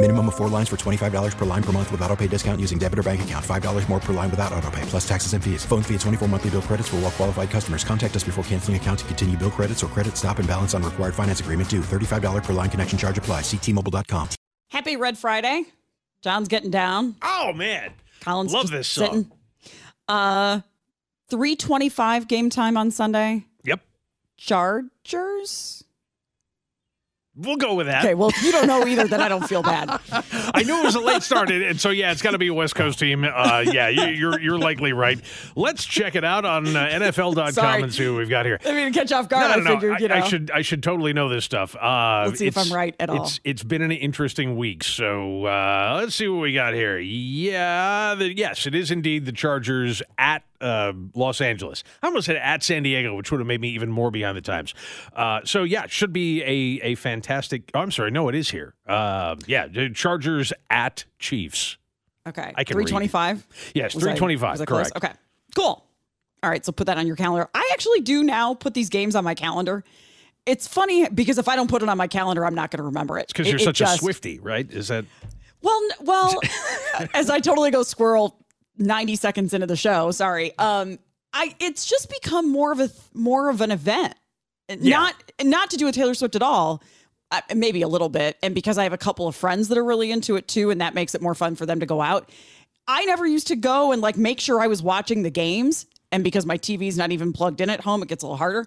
Minimum of four lines for $25 per line per month with auto pay discount using debit or bank account. $5 more per line without auto pay, plus taxes and fees. Phone fee at 24 monthly bill credits for all well qualified customers. Contact us before canceling account to continue bill credits or credit stop and balance on required finance agreement due. $35 per line connection charge apply. Ctmobile.com. Happy Red Friday. John's getting down. Oh man, Colin's love this song. sitting. Uh, three twenty-five game time on Sunday. Yep, Chargers. We'll go with that. Okay, well, if you don't know either, then I don't feel bad. I knew it was a late start, and so yeah, it's got to be a West Coast team. Uh, yeah, you, you're you're likely right. Let's check it out on uh, NFL.com Sorry. and see what we've got here. I mean, catch off guard, No, no, I no. figured, you know. I, I should I should totally know this stuff. Uh, Let's see if I'm right at all. It's it's been an interesting week, so uh, let's see what we got here. Yeah, the, yes, it is indeed the Chargers at uh, Los Angeles. I almost said at San Diego, which would have made me even more behind the times. Uh, so yeah, it should be a a fantastic. Oh, I'm sorry, no, it is here. Uh, yeah, the Chargers at Chiefs. Okay. I can read. 325? Yes, Was 325, was I close? correct. Okay. Cool. All right, so put that on your calendar. I actually do now put these games on my calendar. It's funny because if I don't put it on my calendar, I'm not going to remember it. Because It- you're such just- a Swiftie, right? Is that Well, well, as I totally go squirrel 90 seconds into the show, sorry. Um I it's just become more of a more of an event. Not not to do with Taylor Swift at all. Uh, maybe a little bit and because I have a couple of friends that are really into it too and that makes it more fun for them to go out. I never used to go and like make sure I was watching the games and because my TV's not even plugged in at home, it gets a little harder.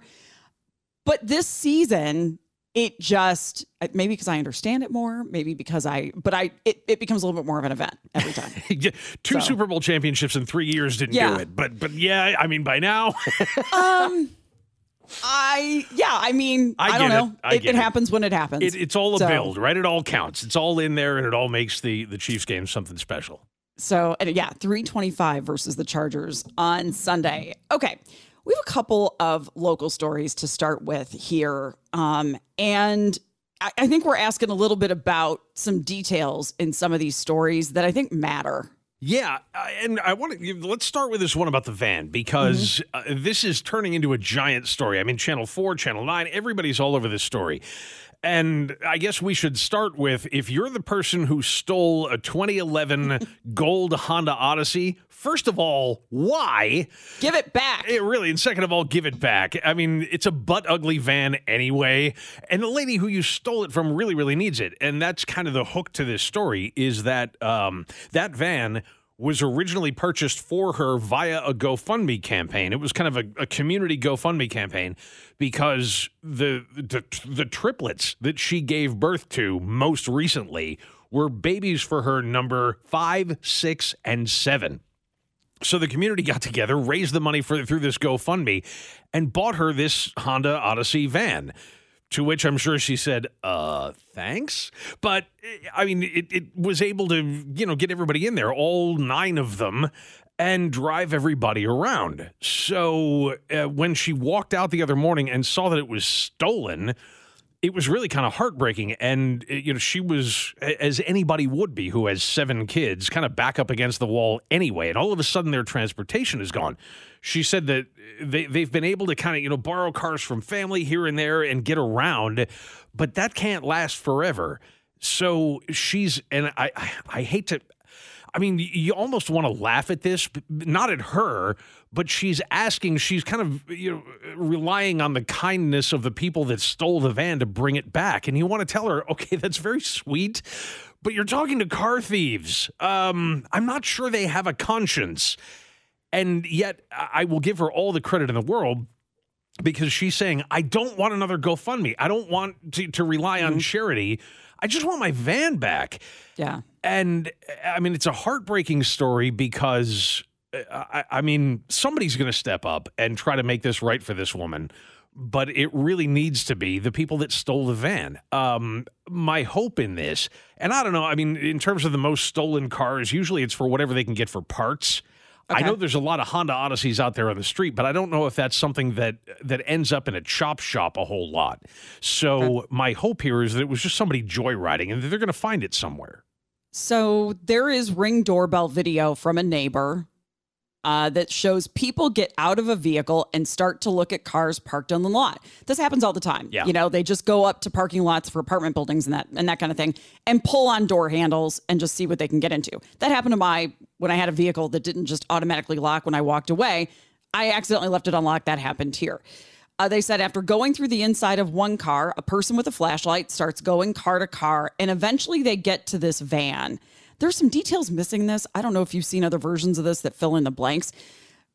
But this season, it just uh, maybe because I understand it more, maybe because I, but I, it, it becomes a little bit more of an event every time. Yeah, two So- Super Bowl championships in three years didn't Yeah. do it? But but yeah, I mean by now, um, I yeah, I mean, I I, don't get it. know. I It, it happens when it happens. it, it's all a So- build, right? It all counts. It's all in there, and it all makes the the Chiefs game something special. So and yeah, 325 versus the Chargers on Sunday. Okay. We have a couple of local stories to start with here. Um, and I, I think we're asking a little bit about some details in some of these stories that I think matter. Yeah, and I want to let's start with this one about the van because uh, this is turning into a giant story. I mean, Channel Four, Channel Nine, everybody's all over this story. And I guess we should start with if you're the person who stole a 2011 gold Honda Odyssey, first of all, why? Give it back. It really, and second of all, give it back. I mean, it's a butt ugly van anyway, and the lady who you stole it from really, really needs it, and that's kind of the hook to this story. Is that um, that van was originally purchased for her via a GoFundMe campaign. It was kind of a, a community GoFundMe campaign because the, the the triplets that she gave birth to most recently were babies for her number five, six, and seven. So the community got together, raised the money for through this GoFundMe, and bought her this Honda Odyssey van. To which I'm sure she said, "Uh, thanks." But eh, I mean, it, it was able to, you know, get everybody in there, all nine of them, and drive everybody around. So uh, when she walked out the other morning and saw that it was stolen, it was really kind of heartbreaking and uh, you know she was as anybody would be who has seven kids kind of back up against the wall anyway and all of a sudden their transportation is gone. She said that they, they've been able to kind of you know borrow cars from family here and there and get around but that can't last forever. So she's and i i, hate to I mean, you almost want to laugh at this, not at her, but she's asking, she's kind of you know relying on the kindness of the people that stole the van to bring it back, and you want to tell her, okay, that's very sweet, but you're talking to car thieves. Um, I'm not sure they have a conscience. And yet, I will give her all the credit in the world because she's saying, I don't want another GoFundMe. I don't want to, to rely on charity. I just want my van back. Yeah. And I mean, it's a heartbreaking story because, I, I mean, somebody's going to step up and try to make this right for this woman. But it really needs to be the people that stole the van. Um, my hope in this, and I don't know, I mean, in terms of the most stolen cars, usually it's for whatever they can get for parts. I know there's a lot of Honda Odysseys out there on the street, but I don't know if that's something that that ends up in a chop shop a whole lot. So my hope here is that it was just somebody joyriding and that they're going to find it somewhere. So there is ring doorbell video from a neighbor uh, that shows people get out of a vehicle and start to look at cars parked on the lot. This happens all the time. Yeah. You know, they just go up to parking lots for apartment buildings and that and that kind of thing and pull on door handles and just see what they can get into. That happened to my when I had a vehicle that didn't just automatically lock when I walked away. I accidentally left it unlocked. That happened here. Uh, they said after going through the inside of one car, a person with a flashlight starts going car to car, and eventually they get to this van. There's some details missing this. I don't know if you've seen other versions of this that fill in the blanks,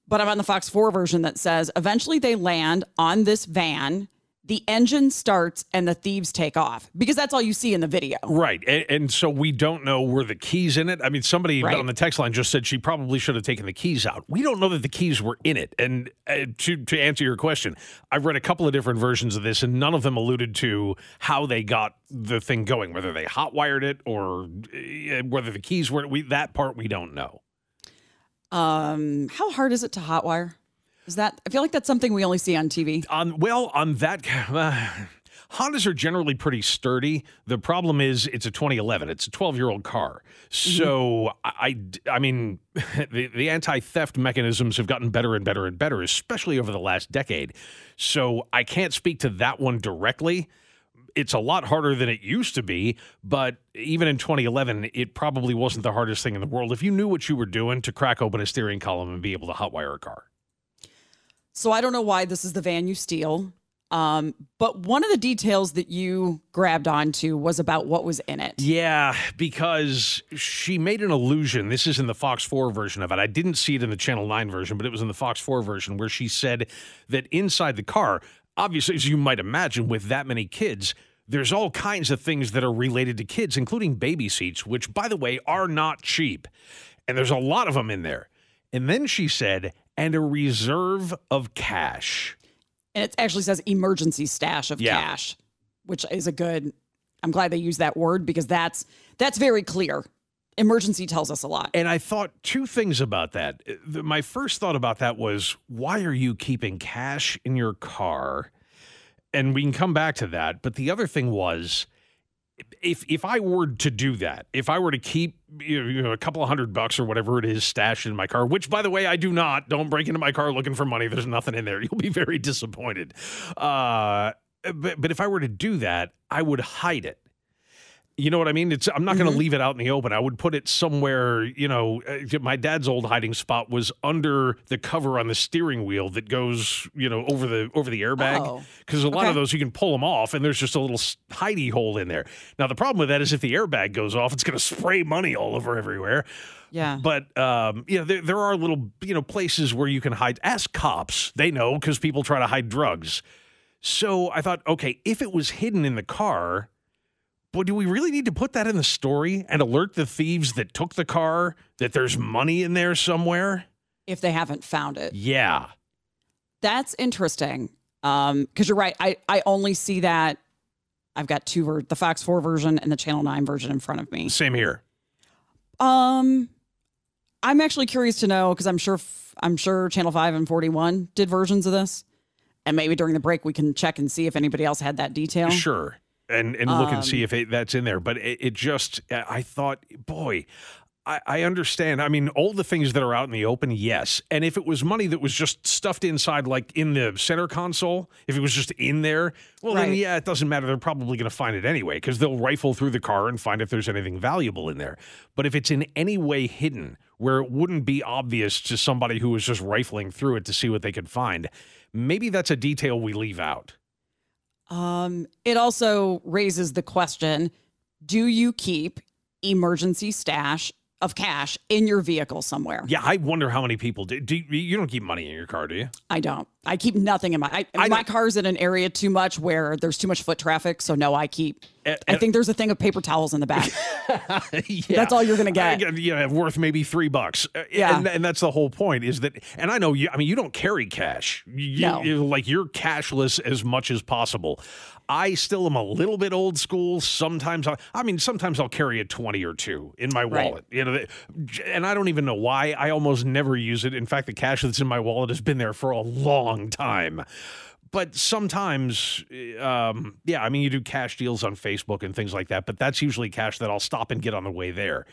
but I'm on the Fox 4 version that says eventually they land on this van, the engine starts, and the thieves take off because that's all you see in the video. Right. And, and so we don't know were the keys in it. I mean, somebody Right. on the text line just said she probably should have taken the keys out. We don't know that the keys were in it. And uh, to, to answer your question, I've read a couple of different versions of this, and none of them alluded to how they got the thing going, whether they hotwired it or uh, whether the keys were. We, that part we don't know. Um, how hard is it to hotwire? Is that I feel like that's something we only see on TV. On um, well, on that, uh, Hondas are generally pretty sturdy. The problem is it's a 2011. It's a 12 year old car. Mm-hmm. So I, I, I mean, the, the anti theft mechanisms have gotten better and better and better, especially over the last decade. So I can't speak to that one directly. It's a lot harder than it used to be, but even in 2011, it probably wasn't the hardest thing in the world if you knew what you were doing to crack open a steering column and be able to hotwire a car. So I don't know why this is the van you steal. Um, but one of the details that you grabbed onto was about what was in it. Yeah, because she made an allusion. This is in the Fox 4 version of it. I didn't see it in the Channel 9 version, but it was in the Fox 4 version where she said that inside the car, obviously, as you might imagine, with that many kids, there's all kinds of things that are related to kids, including baby seats, which, by the way, are not cheap. And there's a lot of them in there. And then she said, and a reserve of cash. And it actually says emergency stash of Yeah. cash, which is a good I'm glad they used that word because that's that's very clear. Emergency tells us a lot. And I thought two things about that. My first thought about that was, why are you keeping cash in your car? And we can come back to that. But the other thing was, if if I were to do that, if I were to keep you know, a couple of hundred bucks or whatever it is stashed in my car, which by the way I do not. Don't break into my car looking for money. There's nothing in there. You'll be very disappointed. Uh, but but if I were to do that, I would hide it. You know what I mean? It's I'm not going to leave it out in the open. I would put it somewhere. You know, my dad's old hiding spot was under the cover on the steering wheel that goes, you know, over the over the airbag. Oh, Because a lot okay. of those you can pull them off, and there's just a little hidey hole in there. Now the problem with that is if the airbag goes off, it's going to spray money all over everywhere. Yeah. But um, you know, there, there are little you know places where you can hide. Ask cops; they know because people try to hide drugs. So I thought, okay, if it was hidden in the car, but do we really need to put that in the story and alert the thieves that took the car that there's money in there somewhere? if they haven't found it. Yeah. That's interesting. Um, because you're right. I, I only see that I've got two ver- the Fox 4 version and the Channel 9 version in front of me. Same here. Um I'm actually curious to know because I'm sure f- I'm sure Channel 5 and 41 did versions of this. And maybe during the break we can check and see if anybody else had that detail. Sure. And and look and Um, see if it, that's in there. But it, it just, I thought, boy, I, I understand. I mean, all the things that are out in the open, yes. And if it was money that was just stuffed inside, like in the center console, if it was just in there, well, then yeah, it doesn't matter. They're probably going to find it anyway because they'll rifle through the car and find if there's anything valuable in there. But if it's in any way hidden where it wouldn't be obvious to somebody who was just rifling through it to see what they could find, maybe that's a detail we leave out. Um, it also raises the question do you keep emergency stash of cash in your vehicle somewhere. Yeah, I wonder how many people do. do you, you don't keep money in your car, do you? I don't. I keep nothing in my. I, I my car's in an area too much where there's too much foot traffic. So no, I keep. Eh, I eh. think there's a thing of paper towels in the back. yeah. That's all you're gonna get. I. Yeah, worth maybe three bucks. Uh, Yeah. and, and that's the whole point. Is that? And I know you. I mean, you don't carry cash. You, No. you- like you're cashless as much as possible. I still am a little bit old school. Sometimes I, I mean, sometimes I'll carry a twenty or two in my Right. wallet. You know, and I don't even know why. I almost never use it. In fact, the cash that's in my wallet has been there for a long time. But sometimes, um, yeah, I mean, you do cash deals on Facebook and things like that, but that's usually cash that I'll stop and get on the way there.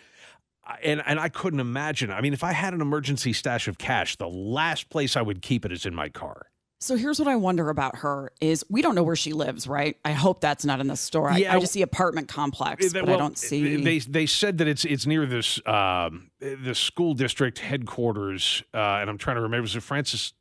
And and I couldn't imagine. I mean, if I had an emergency stash of cash, the last place I would keep it is in my car. So here's what I wonder about her: is we don't know where she lives, right? I hope that's not in the store. I, Yeah, I just see apartment complex, That- but I don't see. They they said that it's it's near this um, the school district headquarters, uh, and I'm trying to remember. Was it Francis?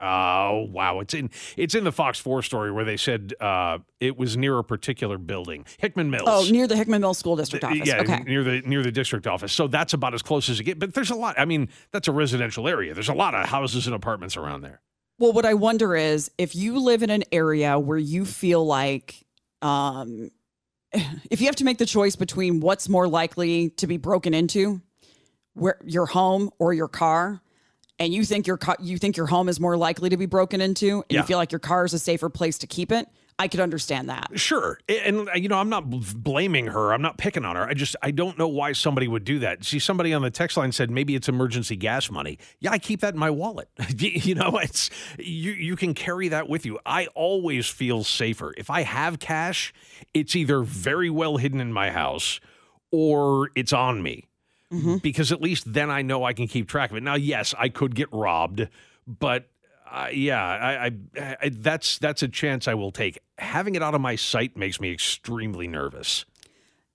Oh wow! It's in it's in the Fox Four story where they said uh, it was near a particular building, Hickman Mills. oh, near the Hickman Mill School District office. Yeah, okay. near the near the district office. So that's about as close as it gets. But there's a lot. I mean, that's a residential area. There's a lot of houses and apartments around there. Well, what I wonder is if you live in an area where you feel like, um, if you have to make the choice between what's more likely to be broken into, where your home or your car, and you think your car, you think your home is more likely to be broken into, and Yeah. you feel like your car is a safer place to keep it, I could understand that. Sure, and you know, I'm not blaming her. I'm not picking on her. I just I don't know why somebody would do that. See, somebody on the text line said maybe it's emergency gas money. Yeah, I keep that in my wallet. you know, it's you you can carry that with you. I always feel safer if I have cash. It's either very well hidden in my house or it's on me. Because at least then I know I can keep track of it. Now, yes, I could get robbed, but uh, yeah, I, I, I that's that's a chance I will take. Having it out of my sight makes me extremely nervous.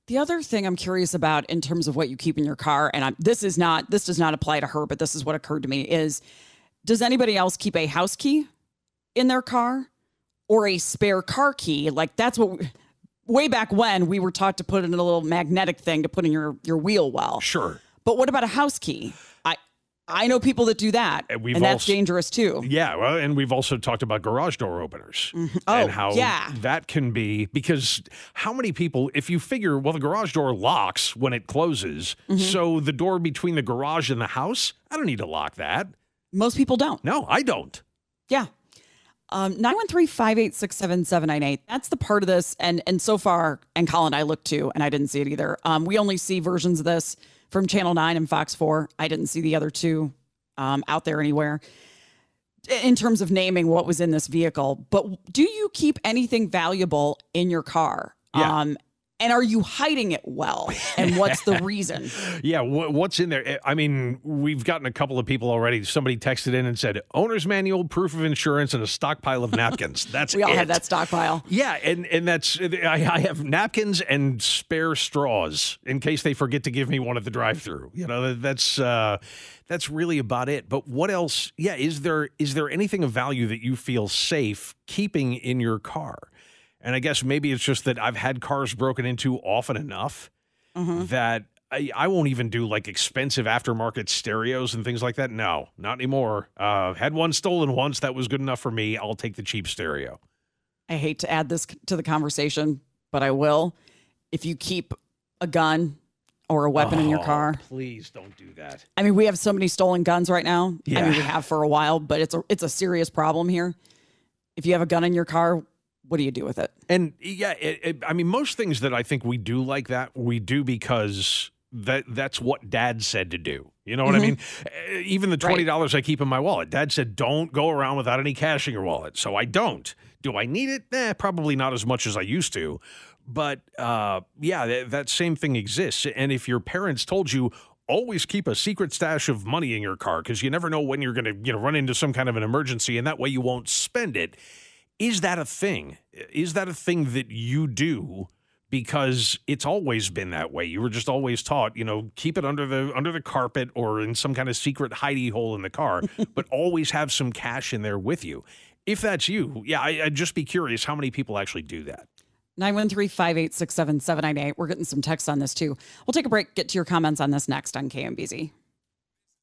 The other thing I'm curious about in terms of what you keep in your car, and I'm, this is not this does not apply to her, but this is what occurred to me: is does anybody else keep a house key in their car or a spare car key? Like that's what. We, way back when we were taught to put in a little magnetic thing to put in your your wheel well. Sure. But what about a house key? I know people that do that, And and, that's also- dangerous too. Yeah, well, and we've also talked about garage door openers Oh, and how yeah. that can be because how many people, if you figure, well, the garage door locks when it closes, Mm-hmm. so the door between the garage and the house, I don't need to lock that. Most people don't. No, I don't. Yeah. Um, 913-586-7798. That's the part of this. And and so far, and Colin, I looked too, and I didn't see it either. Um, we only see versions of this from Channel 9 and Fox 4. I didn't see the other two um, out there anywhere in terms of naming what was in this vehicle. But do you keep anything valuable in your car? Yeah. Um, and are you hiding it well? And what's the reason? Yeah, wha- what's in there? I mean, we've gotten a couple of people already. Somebody texted in and said, owner's manual, proof of insurance, and a stockpile of napkins. That's We all it. have that stockpile. Yeah, and and that's I, I have napkins and spare straws in case they forget to give me one at the drive-through. You know, that's uh, that's really about it. But what else? Yeah, is there is there anything of value that you feel safe keeping in your car? And I guess maybe it's just that I've had cars broken into often enough that I, I won't even do like expensive aftermarket stereos and things like that. No, not anymore. Uh, had one stolen once. That was good enough for me. I'll take the cheap stereo. I hate to add this to the conversation, but I will. If you keep a gun or a weapon in your Oh, car, Please don't do that. I mean, we have so many stolen guns right now. I mean, Yeah. we have for a while, but it's a it's a serious problem here. If you have a gun in your car, what do you do with it? And yeah, it, it, I mean, most things that I think we do like that, we do because that that's what Dad said to do. You know what I mean? Uh, Even the twenty dollars I keep in my wallet, Dad said, "Don't go around without any cash in your wallet." So I don't. Do I need it? Eh, probably not as much as I used to. But uh, yeah, that, that same thing exists. And if your parents told you. Always keep a secret stash of money in your car because you never know when you're going to, you know, run into some kind of an emergency, and that way you won't spend it. Is that a thing? Is that a thing that you do? Because it's always been that way. You were just always taught, you know, keep it under the under the carpet or in some kind of secret hidey hole in the car, but always have some cash in there with you. If that's you, yeah, I, I'd just be curious how many people actually do that. 913 586 7798. We're getting some texts on this too. We'll take a break, get to your comments on this next on KMBZ.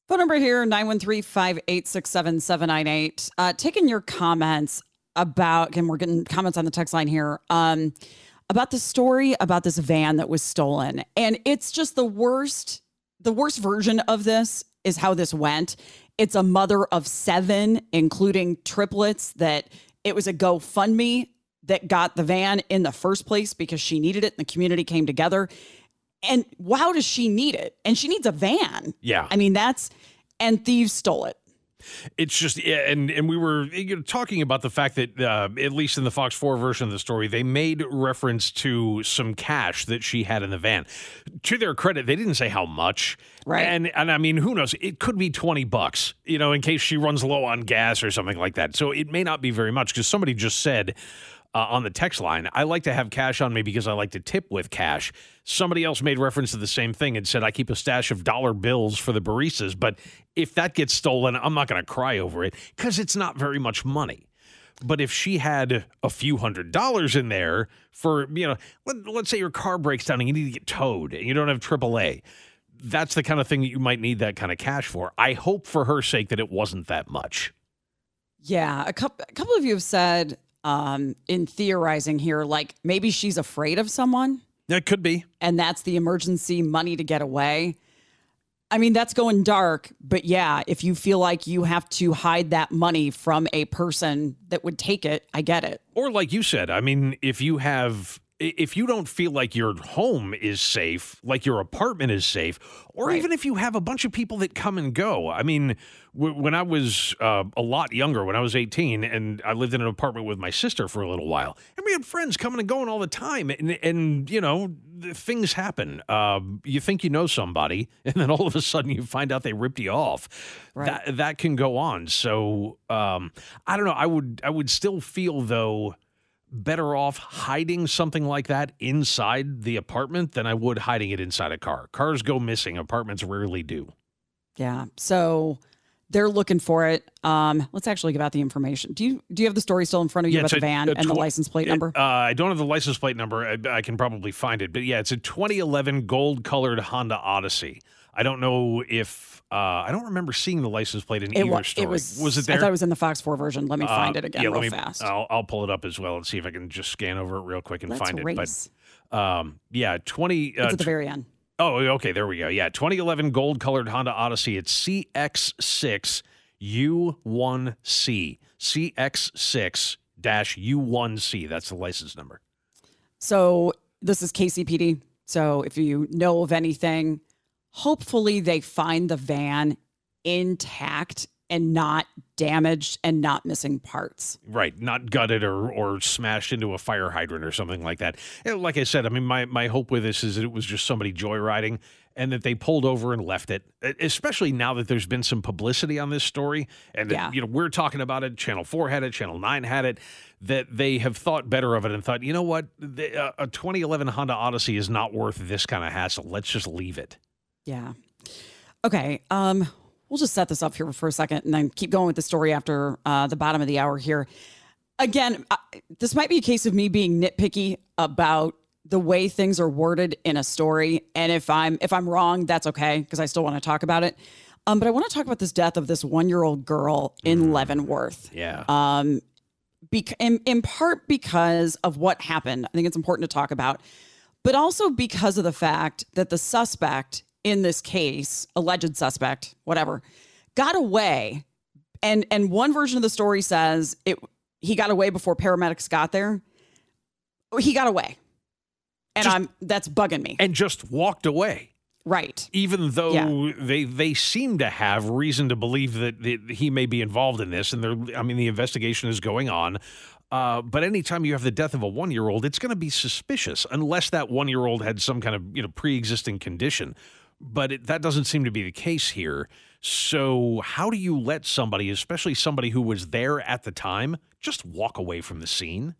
Phone number here 913 586 7798. Uh, taking your comments about, again, we're getting comments on the text line here. Um, about the story about this van that was stolen. And it's just the worst, the worst version of this is how this went. It's a mother of seven, including triplets, that it was a GoFundMe that got the van in the first place because she needed it and the community came together. And wow, does she need it? And she needs a van. Yeah. I mean, that's, and thieves stole it. It's just, yeah, and and we were talking about the fact that uh, at least in the Fox Four version of the story, they made reference to some cash that she had in the van. To their credit, they didn't say how much, Right. And and I mean, who knows? It could be twenty bucks, you know, in case she runs low on gas or something like that. So it may not be very much because somebody just said. Uh, on the text line, I like to have cash on me because I like to tip with cash. Somebody else made reference to the same thing and said, I keep a stash of dollar bills for the baristas. But if that gets stolen, I'm not going to cry over it because it's not very much money. But if she had a few hundred dollars in there for, you know, let, let's say your car breaks down and you need to get towed and you don't have AAA, that's the kind of thing that you might need that kind of cash for. I hope for her sake that it wasn't that much. Yeah, a couple a couple of you have said um in theorizing here like maybe she's afraid of someone That could be. and that's the emergency money to get away. I mean, that's going dark, but yeah, if you feel like you have to hide that money from a person that would take it, I get it. Or like you said, I mean, if you have if you don't feel like your home is safe, like your apartment is safe, or Right. even if you have a bunch of people that come and go. I mean, w- when I was uh, a lot younger, when I was 18, and I lived in an apartment with my sister for a little while, and we had friends coming and going all the time, and, and you know, things happen. Um, you think you know somebody, and then all of a sudden you find out they ripped you off. Right. That that can go on. So um, I don't know. I would I would still feel though better off hiding something like that inside the apartment than I would hiding it inside a car. Cars go missing, apartments rarely do. Yeah. So they're looking for it. Um, let's actually give out the information. Do you do you have the story still in front of you about it's the van a and the license plate number? Uh, I don't have the license plate number. I, I can probably find it, but yeah, it's a 2011 gold colored Honda Odyssey. I don't know if uh, I don't remember seeing the license plate in it, either wa- story. it was was it there? I thought it was in the Fox 4 version. Let me find Uh, it again yeah, real let me, fast. I'll, I'll pull it up as well and see if I can just scan over it real quick and Let's find it. But um, yeah, 20. it's Uh, at the very end. Oh, okay. There we go. Yeah. 2011 gold colored Honda Odyssey. It's CX6 U1C. CX6 U1C. That's the license number. So this is KCPD. So if you know of anything, hopefully they find the van intact and not damaged and not missing parts. Right. Not gutted or, or smashed into a fire hydrant or something like that. And like I said, I mean, my, my hope with this is that it was just somebody joyriding and that they pulled over and left it, especially now that there's been some publicity on this story. And, that, you know, we're talking about it. Channel 4 had it, Channel 9 had it, that they have thought better of it and thought, you know what? The, uh, a 2011 Honda Odyssey is not worth this kind of hassle. Let's just leave it. Yeah. Okay. Um, we'll just set this up here for a second and then keep going with the story after uh, the bottom of the hour here. Again, I, this might be a case of me being nitpicky about the way things are worded in a story, and if I'm if I'm wrong, that's okay because I still want to talk about it. Um, but I want to talk about this death of this one year old girl in Leavenworth Yeah. um, bec- in, in part because of what happened. I think it's important to talk about, but also because of the fact that the suspect in this case, alleged suspect, whatever, got away. And and one version of the story says it he got away before paramedics got there. He got away. And Just- I'm that's bugging me. and just walked away. right. even though Yeah. they they seem to have reason to believe that, that he may be involved in this, and they're I mean the investigation is going on. Uh, but anytime you have the death of a one year old, it's going to be suspicious unless that one year old had some kind of you know pre existing condition. But it, that doesn't seem to be the case here. So how do you let somebody, especially somebody who was there at the time, just walk away from the scene?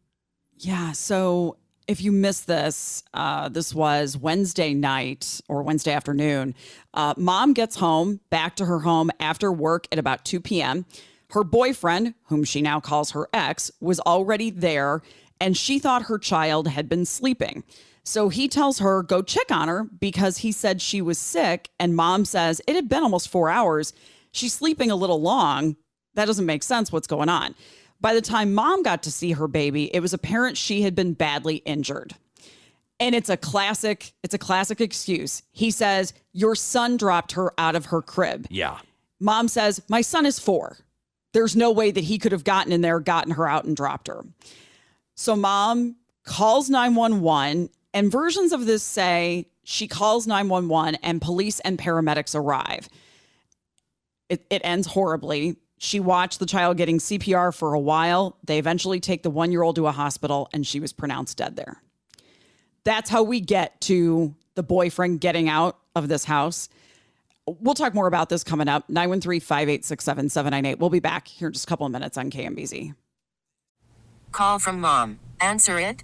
Yeah. So if you missed this, uh, this was Wednesday night or Wednesday afternoon. Uh, mom gets home, back to her home after work at about 2 p.m. Her boyfriend, whom she now calls her ex, was already there and she thought her child had been sleeping. So he tells her, go check on her because he said she was sick. And mom says, it had been almost four hours. She's sleeping a little long. That doesn't make sense. What's going on? By the time mom got to see her baby, it was apparent she had been badly injured. And it's a classic, it's a classic excuse. He says, Your son dropped her out of her crib. Yeah. Mom says, My son is four. There's no way that he could have gotten in there, gotten her out, and dropped her. So mom calls 911, and versions of this say she calls 911 and police and paramedics arrive. It, it ends horribly. She watched the child getting CPR for a while. They eventually take the one year old to a hospital, and she was pronounced dead there. That's how we get to the boyfriend getting out of this house. We'll talk more about this coming up. 913 586 7798. We'll be back here in just a couple of minutes on KMBZ. Call from mom. Answer it.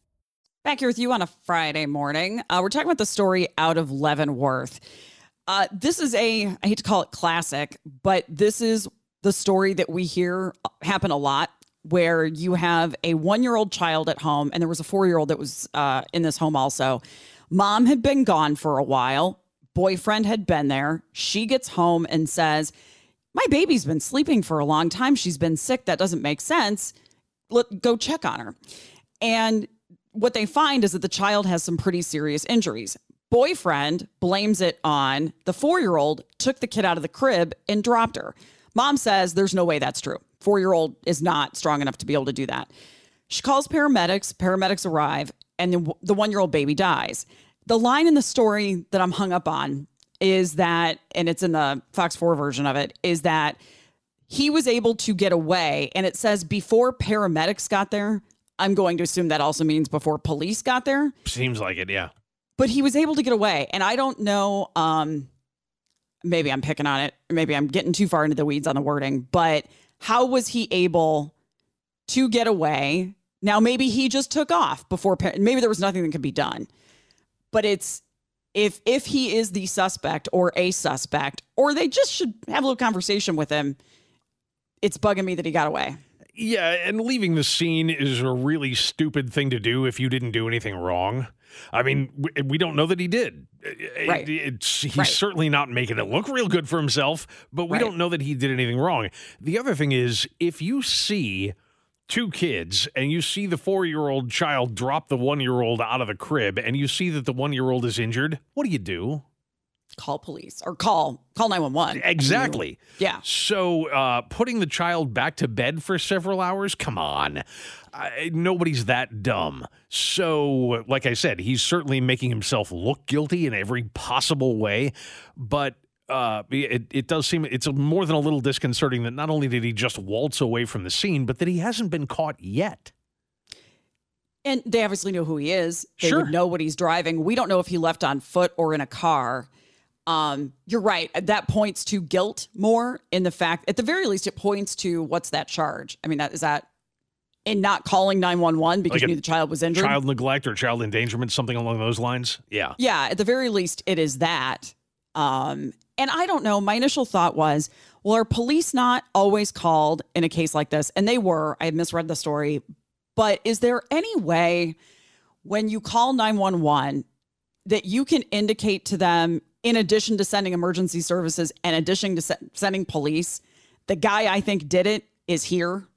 Back here with you on a Friday morning. Uh, we're talking about the story out of Leavenworth. Uh, this is a, I hate to call it classic, but this is the story that we hear happen a lot where you have a one year old child at home, and there was a four year old that was uh, in this home also. Mom had been gone for a while, boyfriend had been there. She gets home and says, My baby's been sleeping for a long time. She's been sick. That doesn't make sense. Let go check on her. And what they find is that the child has some pretty serious injuries. Boyfriend blames it on the four year old, took the kid out of the crib and dropped her. Mom says there's no way that's true. Four year old is not strong enough to be able to do that. She calls paramedics, paramedics arrive, and the, one year old baby dies. The line in the story that I'm hung up on is that, and it's in the Fox 4 version of it, is that he was able to get away. And it says before paramedics got there, I'm going to assume that also means before police got there. Seems like it, yeah. But he was able to get away. And I don't know, um, maybe I'm picking on it, maybe I'm getting too far into the weeds on the wording, but how was he able to get away? Now, maybe he just took off before, maybe there was nothing that could be done. But it's if if he is the suspect or a suspect, or they just should have a little conversation with him. It's bugging me that he got away. Yeah, and leaving the scene is a really stupid thing to do if you didn't do anything wrong. I mean, we, don't know that he did. Right. It- it's, he's Right. certainly not making it look real good for himself, but we Right. don't know that he did anything wrong. The other thing is, if you see two kids and you see the four year old child drop the one year old out of the crib and you see that the one year old is injured, what do you do? Call police or call call nine one one. Exactly. Yeah. So uh, putting the child back to bed for several hours, come on. I, nobody's that dumb. So, like I said, he's certainly making himself look guilty in every possible way. But uh, it, it does seem it's more than a little disconcerting that not only did he just waltz away from the scene, but that he hasn't been caught yet. And they obviously know who he is. They Sure. would know what he's driving. We don't know if he left on foot or in a car. Um, you're right. That points to guilt more in the fact, at the very least, it points to what's that charge? I mean, that is that in not calling 911 because Like you knew the child was injured. Child neglect or child endangerment, something along those lines. Yeah. Yeah, at the very least, it is that. Um, and I don't know. My initial thought was, well, are police not always called in a case like this? And they were. I misread the story. But is there any way when you call 911 that you can indicate to them, in addition to sending emergency services, in addition to se- sending police, the guy I think did it is here?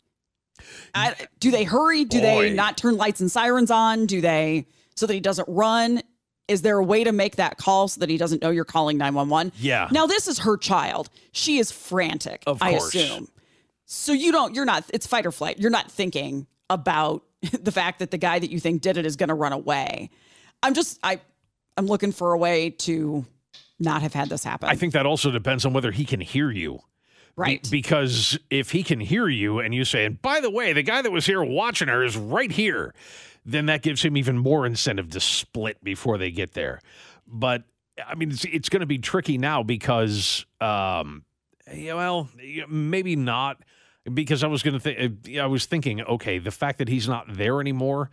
I, do they hurry? Do they not turn lights and sirens on? Do they so that he doesn't run? Is there a way to make that call so that he doesn't know you're calling 911? Yeah. Now this is her child. She is frantic, Of I course. assume. So you don't you're not it's fight or flight. You're not thinking about the fact that the guy that you think did it is going to run away. I'm just I I'm looking for a way to not have had this happen. I think that also depends on whether he can hear you. Be- right. because if he can hear you and you say, and by the way, the guy that was here watching her is right here, then that gives him even more incentive to split before they get there. But I mean, it's, it's going to be tricky now because, um, yeah, well, maybe not. Because I was going to think, I was thinking, okay, the fact that he's not there anymore,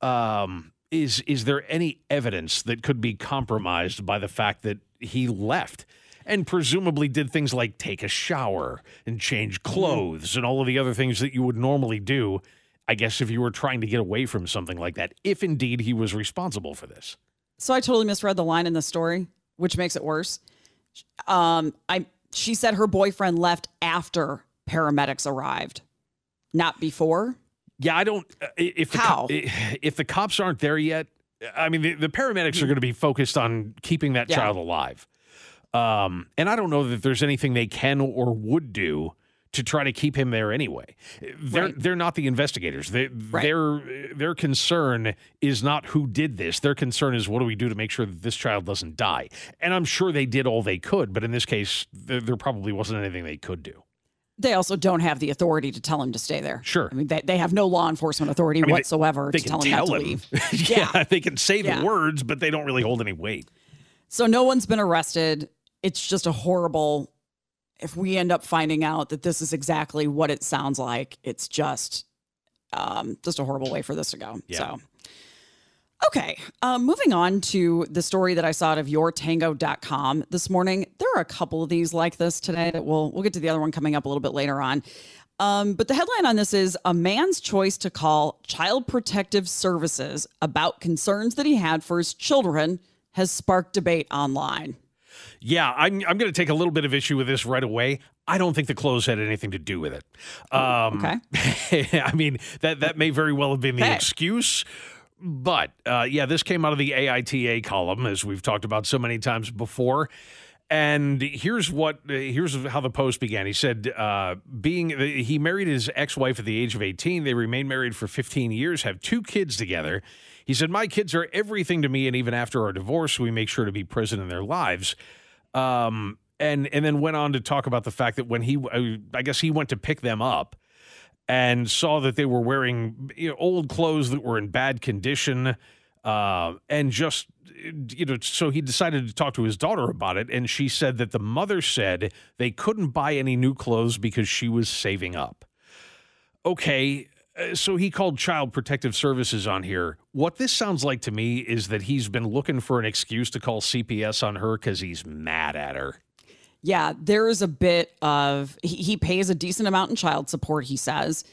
um, is is there any evidence that could be compromised by the fact that he left? and presumably did things like take a shower and change clothes and all of the other things that you would normally do. I guess if you were trying to get away from something like that, if indeed he was responsible for this. So I totally misread the line in the story, which makes it worse. Um, I she said her boyfriend left after paramedics arrived, not before. Yeah, I don't. uh, If the, How? co- if the cops aren't there yet, I mean, the, the paramedics are going to be focused on keeping that Yeah. child alive. Um, and I don't know that there's anything they can or would do to try to keep him there anyway. They're Right. they're not the investigators. They, Right. Their their concern is not who did this. Their concern is what do we do to make sure that this child doesn't die. And I'm sure they did all they could, but in this case, there, there probably wasn't anything they could do. They also don't have the authority to tell him to stay there. Sure. I mean, they, they have no law enforcement authority I mean, whatsoever They to tell him tell not to him. leave. yeah, they can say Yeah. the words, but they don't really hold any weight. So no one's been arrested. It's just a horrible. If we end up finding out that this is exactly what it sounds like, it's just, um, just a horrible way for this to go. Yeah. So, okay, um, moving on to the story that I saw out of yourtango.com this morning. There are a couple of these like this today that we'll we'll get to the other one coming up a little bit later on. Um, but the headline on this is a man's choice to call Child Protective Services about concerns that he had for his children has sparked debate online. Yeah, I'm I'm going to take a little bit of issue with this right away. I don't think the clothes had anything to do with it. Um, okay. I mean that that may very well have been the Hey. excuse, but uh, yeah, this came out of the AITA column as we've talked about so many times before. And here's what uh, here's how the post began. He said, uh, "Being he married his ex-wife at the age of 18. They remained married for 15 years, have two kids together. He said, "My kids are everything to me, and even after our divorce, we make sure to be present in their lives." Um, and and then went on to talk about the fact that when he, uh, I guess he went to pick them up and saw that they were wearing you know, old clothes that were in bad condition, uh, and just you know, so he decided to talk to his daughter about it, and she said that the mother said they couldn't buy any new clothes because she was saving up. Okay. uh, So he called Child Protective Services on here. What this sounds like to me is that he's been looking for an excuse to call CPS on her because he's mad at her. Yeah, there is a bit of he, he pays a decent amount in child support, he says.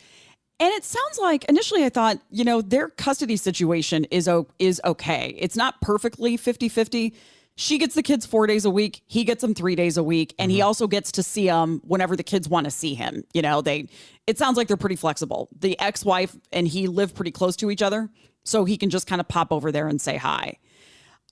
And it sounds like initially I thought, you know, their custody situation is o- is okay. It's not perfectly 50-50. She gets the kids 4 days a week, he gets them 3 days a week, and he mm-hmm. also gets to see them whenever the kids want to see him. You know, they it sounds like they're pretty flexible. The ex-wife and he live pretty close to each other, so he can just kind of pop over there and say hi.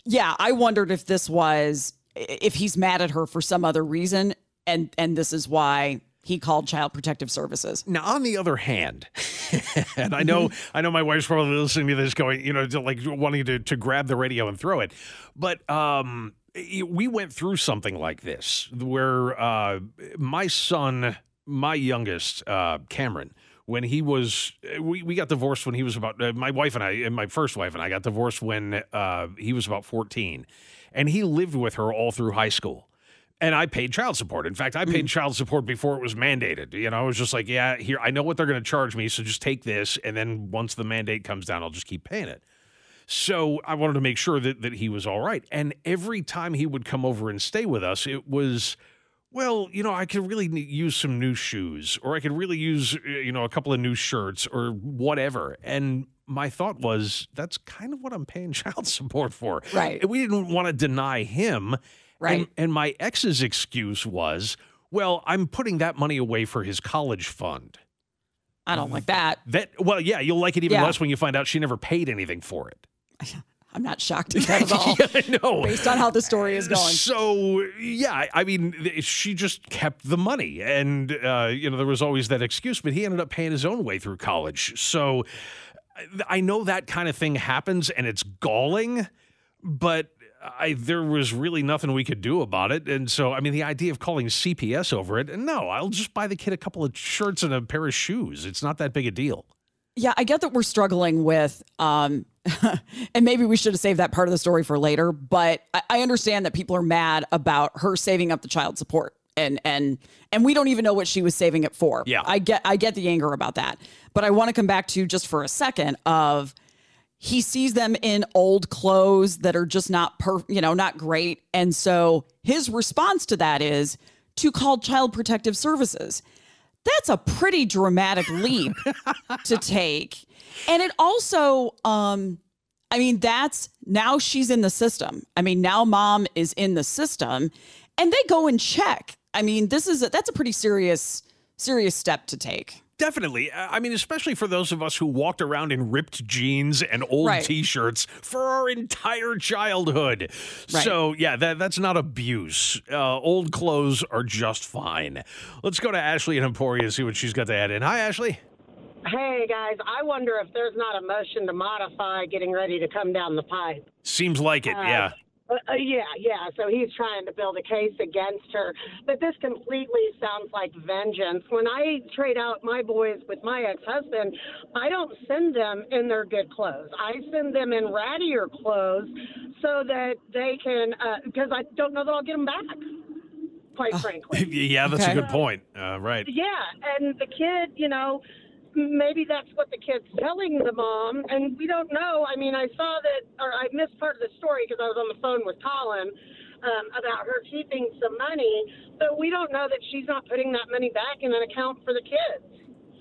Yeah, I wondered if this was if he's mad at her for some other reason and and this is why he called child protective services. Now, on the other hand, and I know, I know, my wife's probably listening to this, going, you know, to like wanting to to grab the radio and throw it, but um, we went through something like this where uh, my son, my youngest, uh, Cameron. When he was, we, we got divorced when he was about, uh, my wife and I, and my first wife and I got divorced when uh, he was about 14. And he lived with her all through high school and I paid child support. In fact, I paid child support before it was mandated. You know, I was just like, yeah, here, I know what they're going to charge me, so just take this, and then once the mandate comes down, I'll just keep paying it. So I wanted to make sure that that he was all right. And every time he would come over and stay with us, it was. Well, you know, I could really use some new shoes, or I could really use, uh, you know, a couple of new shirts, or whatever. And my thought was, that's kind of what I'm paying child support for. Right. We didn't want to deny him. Right. And, and my ex's excuse was, well, I'm putting that money away for his college fund. I don't like that. That well, yeah, you'll like it even Yeah. less when you find out she never paid anything for it. I'm not shocked at that at all. yeah, I know. Based on how the story is going. So yeah, I- I mean, she just kept the money, and uh, you know there was always that excuse, but he ended up paying his own way through college. So I- know that kind of thing happens, and it's galling, but. I, there was really nothing we could do about it. And so, I mean, the idea of calling CPS over it, no, I'll just buy the kid a couple of shirts and a pair of shoes. It's not that big a deal. Yeah, I get that we're struggling with, um, and maybe we should have saved that part of the story for later. But I, I understand that people are mad about her saving up the child support, and and and we don't even know what she was saving it for. Yeah. I get I get the anger about that, but I want to come back to just for a second of he sees them in old clothes that are just not per you know not great, and so his response to that is to call Child Protective Services that's a pretty dramatic leap to take. And it also, um, I mean, that's now she's in the system. I mean, now mom is in the system and they go and check. I mean, this is a, that's a pretty serious, serious step to take. Definitely. Uh, I mean, especially for those of us who walked around in ripped jeans and old Right. t-shirts for our entire childhood. Right. So, yeah, that that's not abuse. Uh, old clothes are just fine. Let's go to Ashley in Emporia and see what she's got to add in. Hi, Ashley. Hey guys, I wonder if there's not a motion to modify getting ready to come down the pipe. Seems like it. Uh, yeah. Uh, uh, yeah, yeah. So he's trying to build a case against her. But this completely sounds like vengeance. When I trade out my boys with my ex husband, I don't send them in their good clothes. I send them in rattier clothes so that they can, because I don't know that I'll get them back, quite frankly. yeah, that's Okay. a good point. Uh, right. Yeah, and the kid, you know, maybe that's what the kid's telling the mom, and we don't know. I mean, I saw that, or I missed part of the story because I was on the phone with Colin um, about her keeping some money, but we don't know that she's not putting that money back in an account for the kids.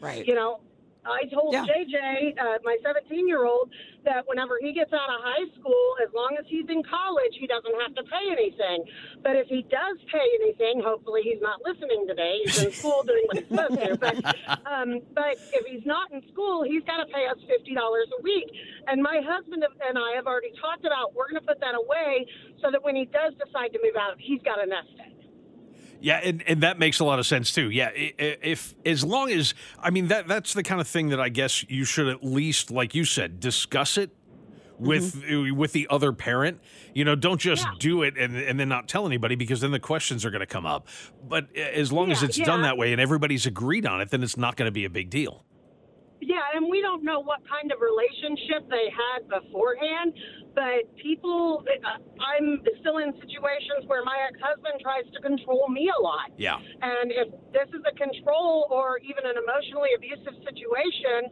Right. You know, I told Yeah. JJ, uh, my 17 year old, that whenever he gets out of high school, as long as he's in college, he doesn't have to pay anything. But if he does pay anything, hopefully he's not listening today. He's in school doing what he's supposed to. But, um, but if he's not in school, he's got to pay us $50 a week. And my husband and I have already talked about we're going to put that away so that when he does decide to move out, he's got a nest egg. Yeah, and, and that makes a lot of sense too. Yeah, if as long as I mean that that's the kind of thing that I guess you should at least, like you said, discuss it with Mm-hmm. with the other parent. You know, don't just do it and and then not tell anybody because then the questions are going to come up. But as long as Yeah, it's done that way and everybody's agreed on it, then it's not going to be a big deal. Yeah, and we don't know what kind of relationship they had beforehand, but people, uh, I'm still in situations where my ex husband tries to control me a lot. Yeah. And if this is a control or even an emotionally abusive situation,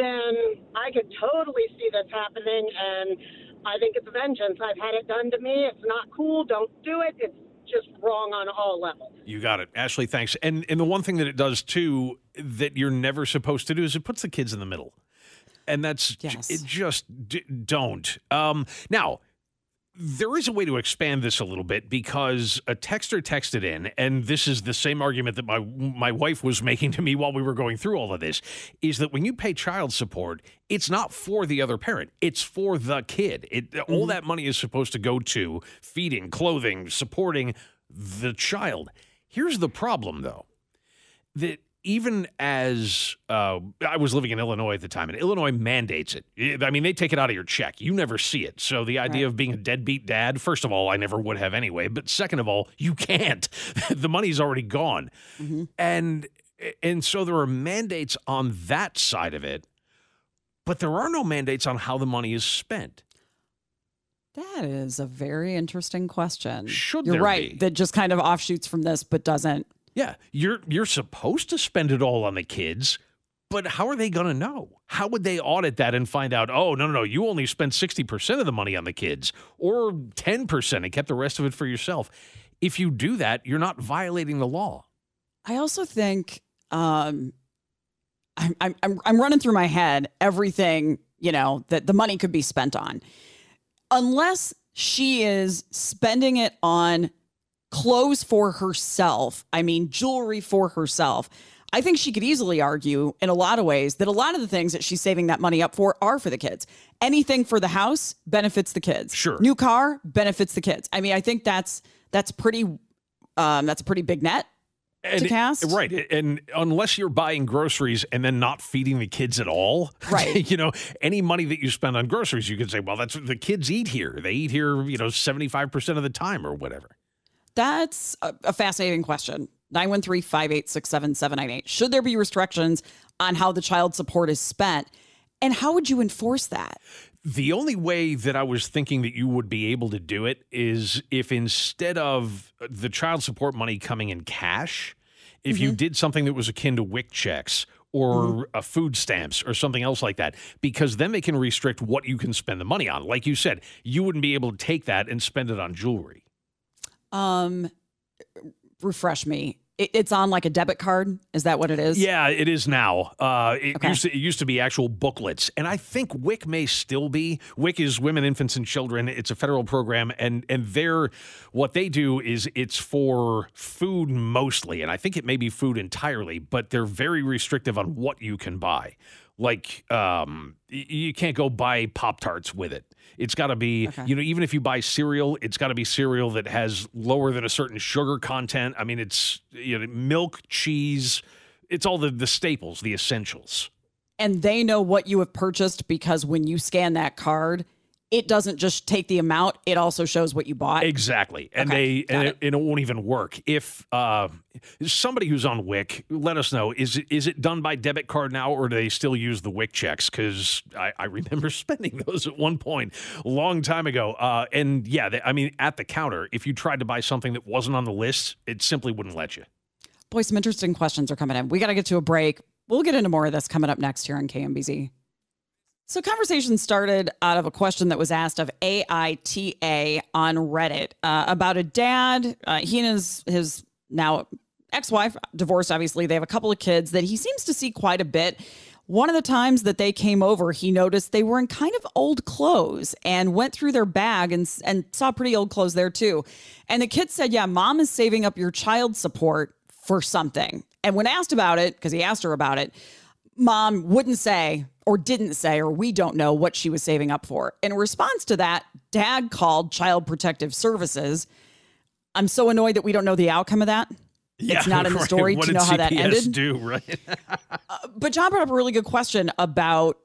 then I could totally see this happening. And I think it's vengeance. I've had it done to me. It's not cool. Don't do it. It's just wrong on all levels. You got it, Ashley. Thanks. And and the one thing that it does too that you're never supposed to do is it puts the kids in the middle, and that's Yes. it. Just d- don't. Um, now. There is a way to expand this a little bit because a texter texted in, and this is the same argument that my my wife was making to me while we were going through all of this, is that when you pay child support, it's not for the other parent; it's for the kid. It all mm-hmm. that money is supposed to go to feeding, clothing, supporting the child. Here's the problem, though that even as uh, I was living in Illinois at the time, and Illinois mandates it. I mean, they take it out of your check. You never see it. So the idea of being a deadbeat dad, first of all, I never would have anyway. But second of all, you can't. the money's already gone, and and so there are mandates on that side of it, but there are no mandates on how the money is spent. That is a very interesting question. Should You're right. be? That just kind of offshoots from this, but doesn't. Yeah, you're you're supposed to spend it all on the kids, but how are they going to know? How would they audit that and find out, "Oh, no, no, no, you only spent 60% of the money on the kids or 10% and kept the rest of it for yourself?" If you do that, you're not violating the law. I also think um, I'm, I'm I'm I'm running through my head everything you know that the money could be spent on, unless she is spending it on clothes for herself. I mean, jewelry for herself. I think she could easily argue in a lot of ways that a lot of the things that she's saving that money up for are for the kids. Anything for the house benefits the kids. Sure. New car benefits the kids. I mean, I think that's that's pretty um, that's a pretty big net to cast. Right. And unless you're buying groceries and then not feeding the kids at all, Right. you know, any money that you spend on groceries, you could say, well, that's the kids eat here. They eat here, you know, 75% of the time or whatever. That's a, a fascinating question. 913 586 7798. Should there be restrictions on how the child support is spent? And how would you enforce that? The only way that I was thinking that you would be able to do it is if instead of the child support money coming in cash, if you did something that was akin to WIC checks or uh, food stamps or something else like that, because then they can restrict what you can spend the money on. Like you said, you wouldn't be able to take that and spend it on jewelry. Um, refresh me. It, it's on like a debit card. Is that what it is? Yeah, it is now. Uh, it, Okay. used to, it used to be actual booklets, and I think WIC may still be. WIC is Women, Infants, and Children. It's a federal program, and and they're what they do is it's for food mostly, and I think it may be food entirely, but they're very restrictive on what you can buy. Like, um, you can't go buy Pop Tarts with it. It's got to be, you know, even if you buy cereal, it's got to be cereal that has lower than a certain sugar content. I mean, it's you know, milk, cheese. It's all the the staples, the essentials. And they know what you have purchased because when you scan that card, it doesn't just take the amount, it also shows what you bought. Exactly, and Okay, they and it, and it won't even work if uh, somebody who's on WIC. Let us know is it is it done by debit card now, or do they still use the WIC checks? Because I, I remember spending those at one point a long time ago. Uh, and yeah, they, I mean at the counter, if you tried to buy something that wasn't on the list, it simply wouldn't let you. Boy, some interesting questions are coming in. We got to get to a break. We'll get into more of this coming up next here on KMBZ. So, conversation started out of a question that was asked of AITA on Reddit uh, about a dad. Uh, he and his his now ex-wife divorced. Obviously, they have a couple of kids that he seems to see quite a bit. One of the times that they came over, he noticed they were in kind of old clothes and went through their bag and and saw pretty old clothes there too. And the kid said, "Yeah, mom is saving up your child support for something." And when asked about it, because he asked her about it, mom wouldn't say or didn't say or we don't know what she was saving up for. In response to that, dad called Child Protective Services. I'm so annoyed that we don't know the outcome of that. it's not in the story What to know how that ended. Do right. Uh, but John brought up a really good question about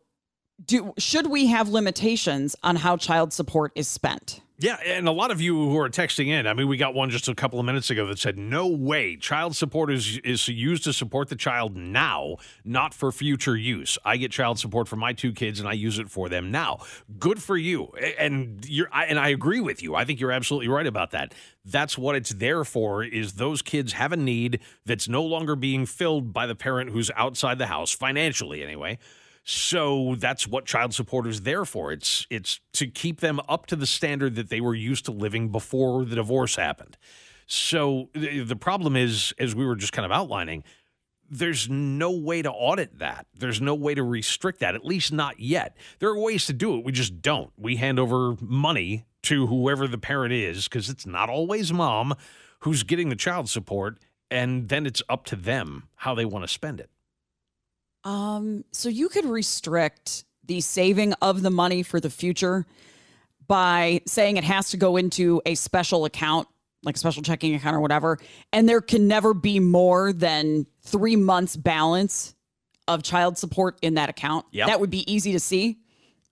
do should we have limitations on how child support is spent? Yeah, and a lot of you who are texting in, I mean, we got one just a couple of minutes ago that said, "No way, child support is is used to support the child now, not for future use. I get child support for my two kids, and I use it for them now. Good for you." And you're, I, and I agree with you. I think you're absolutely right about that. That's what it's there for. Is those kids have a need that's no longer being filled by the parent who's outside the house financially, anyway. So that's what child support is there for. It's it's to keep them up to the standard that they were used to living before the divorce happened. So the, the problem is, as we were just kind of outlining, there's no way to audit that. There's no way to restrict that, at least not yet. There are ways to do it. We just don't. We hand over money to whoever the parent is because it's not always mom who's getting the child support, and then it's up to them how they want to spend it. Um, so you could restrict the saving of the money for the future by saying it has to go into a special account, like a special checking account or whatever, and there can never be more than three months balance of child support in that account. Yep. That would be easy to see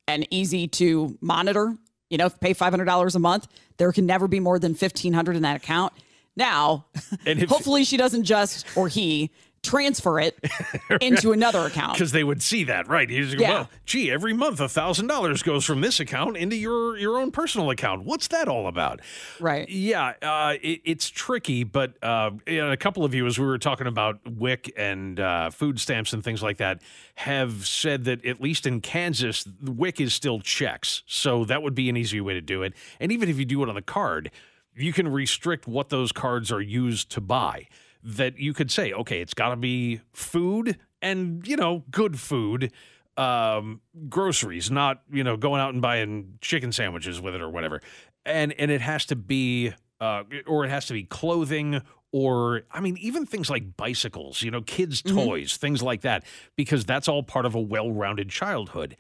and easy to monitor. You know, if you pay five hundred dollars a month, there can never be more than fifteen hundred in that account. Now, if- hopefully she doesn't just or he transfer it into another account. because they would see that, right? You just go, Yeah. well, gee, every month a thousand dollars goes from this account into your your own personal account. What's that all about? Right. Yeah, uh, it, it's tricky, but uh, a couple of you, as we were talking about WIC and uh, food stamps and things like that, have said that at least in Kansas, WIC is still checks, so that would be an easy way to do it. And even if you do it on the card, you can restrict what those cards are used to buy. That you could say, okay, it's got to be food and you know good food um, groceries, not you know going out and buying chicken sandwiches with it or whatever. And and it has to be, uh, or it has to be clothing, or I mean even things like bicycles, you know, kids' toys, things like that, because that's all part of a well-rounded childhood.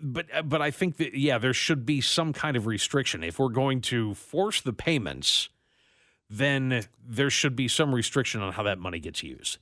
But uh, but I think that yeah, there should be some kind of restriction if we're going to force the payments. Then there should be some restriction on how that money gets used.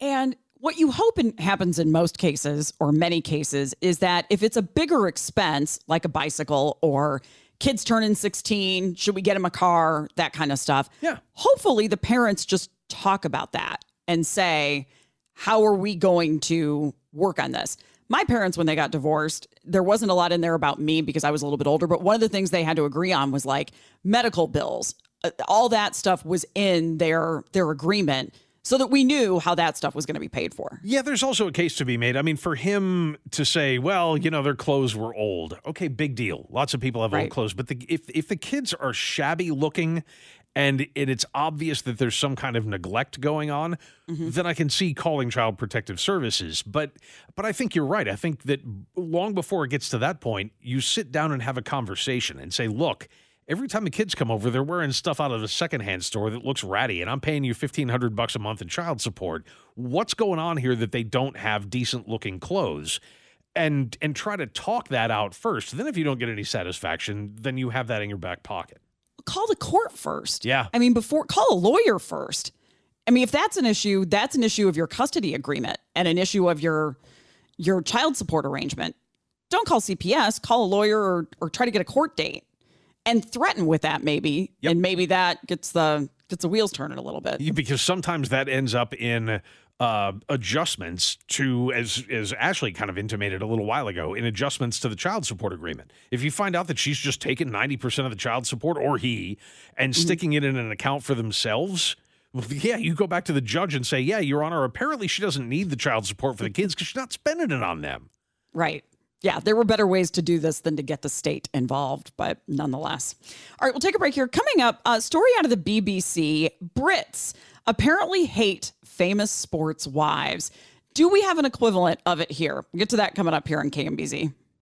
And what you hope in, happens in most cases, or many cases, is that if it's a bigger expense, like a bicycle or kids turning 16, should we get them a car, that kind of stuff. Yeah. Hopefully, the parents just talk about that and say, how are we going to work on this? My parents, when they got divorced, there wasn't a lot in there about me because I was a little bit older, but one of the things they had to agree on was like medical bills. Uh, All that stuff was in their their agreement so that we knew how that stuff was going to be paid for. Yeah, there's also a case to be made. I mean, for him to say, well, you know, their clothes were old. Okay, big deal. Lots of people have old clothes, but the, if if the kids are shabby looking and it, it's obvious that there's some kind of neglect going on, then I can see calling child protective services. But but I think you're right. I think that long before it gets to that point, you sit down and have a conversation and say, look, Every time the kids come over, they're wearing stuff out of a secondhand store that looks ratty, and I'm paying you fifteen hundred bucks a month in child support. What's going on here that they don't have decent looking clothes? And and try to talk that out first. Then if you don't get any satisfaction, then you have that in your back pocket. Call the court first. Yeah. I mean, before call a lawyer first. I mean, if that's an issue, that's an issue of your custody agreement and an issue of your your child support arrangement. Don't call CPS, call a lawyer or, or try to get a court date and threaten with that maybe. And maybe that gets the gets the wheels turning a little bit. because sometimes that ends up in uh, adjustments to, as as Ashley kind of intimated a little while ago, in adjustments to the child support agreement. If you find out that she's just taken ninety percent of the child support, or he, and sticking it in an account for themselves. Well, yeah, you go back to the judge and say, "Yeah, Your Honor. Apparently, she doesn't need the child support for the kids because she's not spending it on them." Right. Yeah, there were better ways to do this than to get the state involved, but nonetheless. All right, we'll take a break here. Coming up, a story out of the BBC Brits apparently hate famous sports wives. Do we have an equivalent of it here? We'll get to that coming up here on KMBZ.